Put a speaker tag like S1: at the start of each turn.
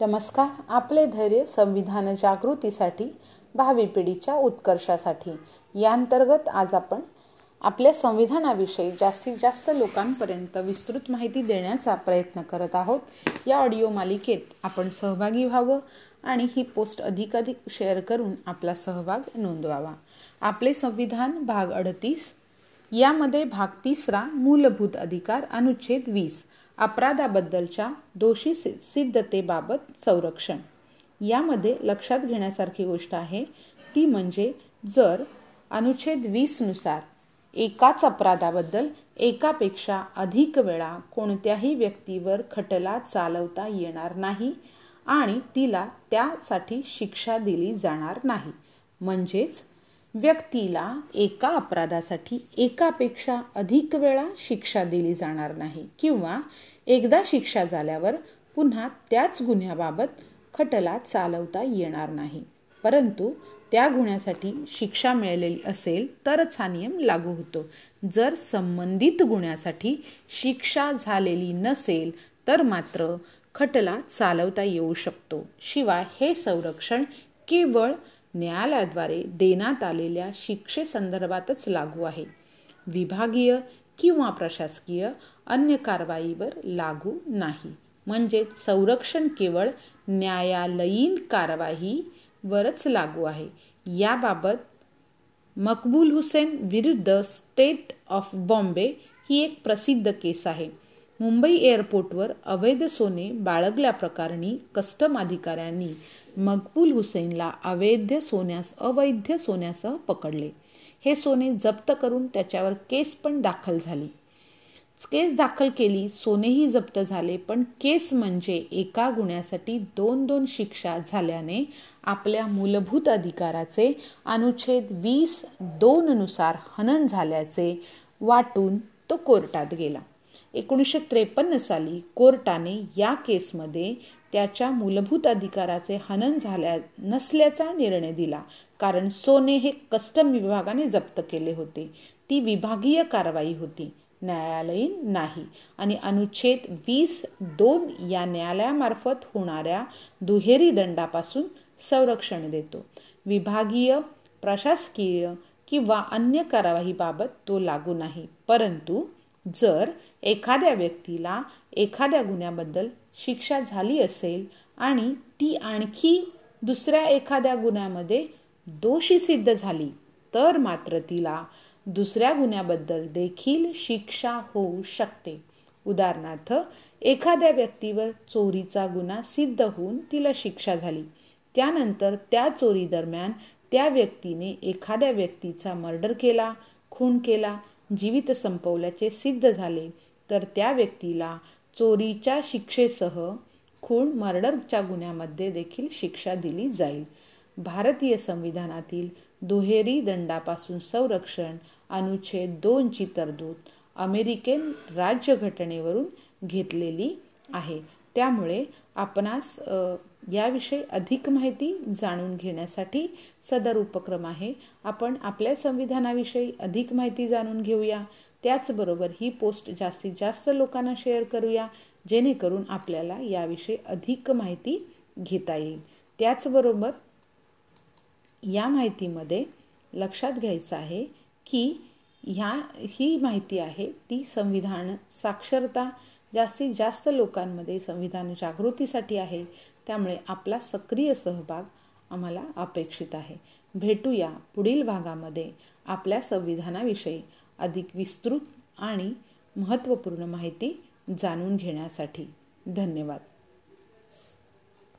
S1: नमस्कार आपले धैर्य संविधान जागृतीसाठी भावी पिढीच्या उत्कर्षासाठी. या अंतर्गत आज आपण आपल्या संविधानाविषयी जास्तीत जास्त लोकांपर्यंत विस्तृत माहिती देण्याचा प्रयत्न करत आहोत. या ऑडिओ मालिकेत आपण सहभागी व्हावं आणि ही पोस्ट अधिकाधिक शेअर करून आपला सहभाग नोंदवावा. आपले संविधान भाग अडतीस यामध्ये भाग तिसरा मूलभूत अधिकार अनुच्छेद वीस. अपराधाबद्दलच्या दोषी सिद्धतेबाबत संरक्षण. यामध्ये लक्षात घेण्यासारखी गोष्ट आहे ती म्हणजे जर अनुच्छेद वीसनुसार एकाच अपराधाबद्दल एकापेक्षा अधिक वेळा कोणत्याही व्यक्तीवर खटला चालवता येणार नाही आणि तिला त्यासाठी शिक्षा दिली जाणार नाही. म्हणजेच व्यक्तीला एका अपराधासाठी एकापेक्षा अधिक वेळा शिक्षा दिली जाणार नाही किंवा एकदा शिक्षा झाल्यावर पुन्हा त्याच गुन्ह्याबाबत खटला चालवता येणार नाही. परंतु त्या गुन्ह्यासाठी शिक्षा मिळालेली असेल तरच हा नियम लागू होतो. जर संबंधित गुन्ह्यासाठी शिक्षा झालेली नसेल तर मात्र खटला चालवता येऊ शकतो. शिवाय हे संरक्षण केवळ न्यायालयाद्वारे देण्यात आलेल्या शिक्षेसंदर्भातच लागू आहे. विभागीय किंवा प्रशासकीय अन्य कारवाईवर लागू नाही. म्हणजे संरक्षण केवळ न्यायालयीन कारवाईवरच लागू आहे. याबाबत मकबूल हुसेन विरुद्ध स्टेट ऑफ बॉम्बे ही एक प्रसिद्ध केस आहे. मुंबई एअरपोर्टवर अवैध सोने बाळगल्याप्रकरणी कस्टम अधिकाऱ्यांनी मकबूल हुसेनला अवैध सोन्यास अवैध सोन्यासह पकडले. हे सोने जप्त करून त्याच्यावर केस पण दाखल झाली. केस दाखल केली सोनेही जप्त झाले पण केस म्हणजे एका गुन्ह्यासाठी दोन दोन शिक्षा झाल्याने आपल्या मूलभूत अधिकाराचे अनुच्छेद वीस दोननुसार हनन झाल्याचे वाटून तो कोर्टात गेला. एकोणीसशे त्रेपन्न साली कोर्टाने या केसमध्ये त्याच्या मूलभूत अधिकाराचे हनन झाल्या नसल्याचा निर्णय दिला. कारण सोने हे कस्टम विभागाने जप्त केले होते. ती विभागीय कारवाई होती. न्यायालयीन नाही. आणि अनुच्छेद वीस दोन या न्यायालयामार्फत होणाऱ्या दुहेरी दंडापासून संरक्षण देतो. विभागीय प्रशासकीय किंवा अन्य कारवाईबाबत तो लागू नाही. परंतु जर एखाद्या व्यक्तीला एखाद्या गुन्ह्याबद्दल शिक्षा झाली असेल आणि ती आणखी दुसऱ्या एखाद्या गुन्ह्यामध्ये दोषी सिद्ध झाली तर मात्र तिला दुसऱ्या गुन्ह्याबद्दल देखील शिक्षा होऊ शकते. उदाहरणार्थ एखाद्या व्यक्तीवर चोरीचा गुन्हा सिद्ध होऊन तिला शिक्षा झाली. त्यानंतर त्या चोरी दरम्यान त्या व्यक्तीने एखाद्या व्यक्तीचा मर्डर केला खून केला जीवित संपवल्याचे सिद्ध झाले तर त्या व्यक्तीला चोरीच्या शिक्षेसह खून मर्डरच्या गुन्ह्यामध्ये देखील शिक्षा दिली जाईल. भारतीय संविधानातील दुहेरी दंडापासून संरक्षण अनुच्छेद दोनची तरतूद अमेरिकन राज्यघटनेवरून घेतलेली आहे. त्यामुळे आपणास याविषयी अधिक माहिती जाणून घेण्यासाठी सदर उपक्रम आहे. आपण आपल्या संविधानाविषयी अधिक माहिती जाणून घेऊया. त्याचबरोबर ही पोस्ट जास्तीत जास्त लोकांना शेअर करूया जेणेकरून आपल्याला याविषयी अधिक माहिती घेता येईल. त्याचबरोबर या माहितीमध्ये लक्षात घ्यायचं आहे की ह्या ही माहिती आहे ती संविधान साक्षरता जास्तीत जास्त लोकांमध्ये संविधान जागृतीसाठी आहे त्यामुळे आपला सक्रिय सहभाग आम्हाला अपेक्षित आहे. भेटूया पुढील भागामध्ये आपल्या संविधानाविषयी अधिक विस्तृत आणि महत्त्वपूर्ण माहिती जाणून घेण्यासाठी. धन्यवाद.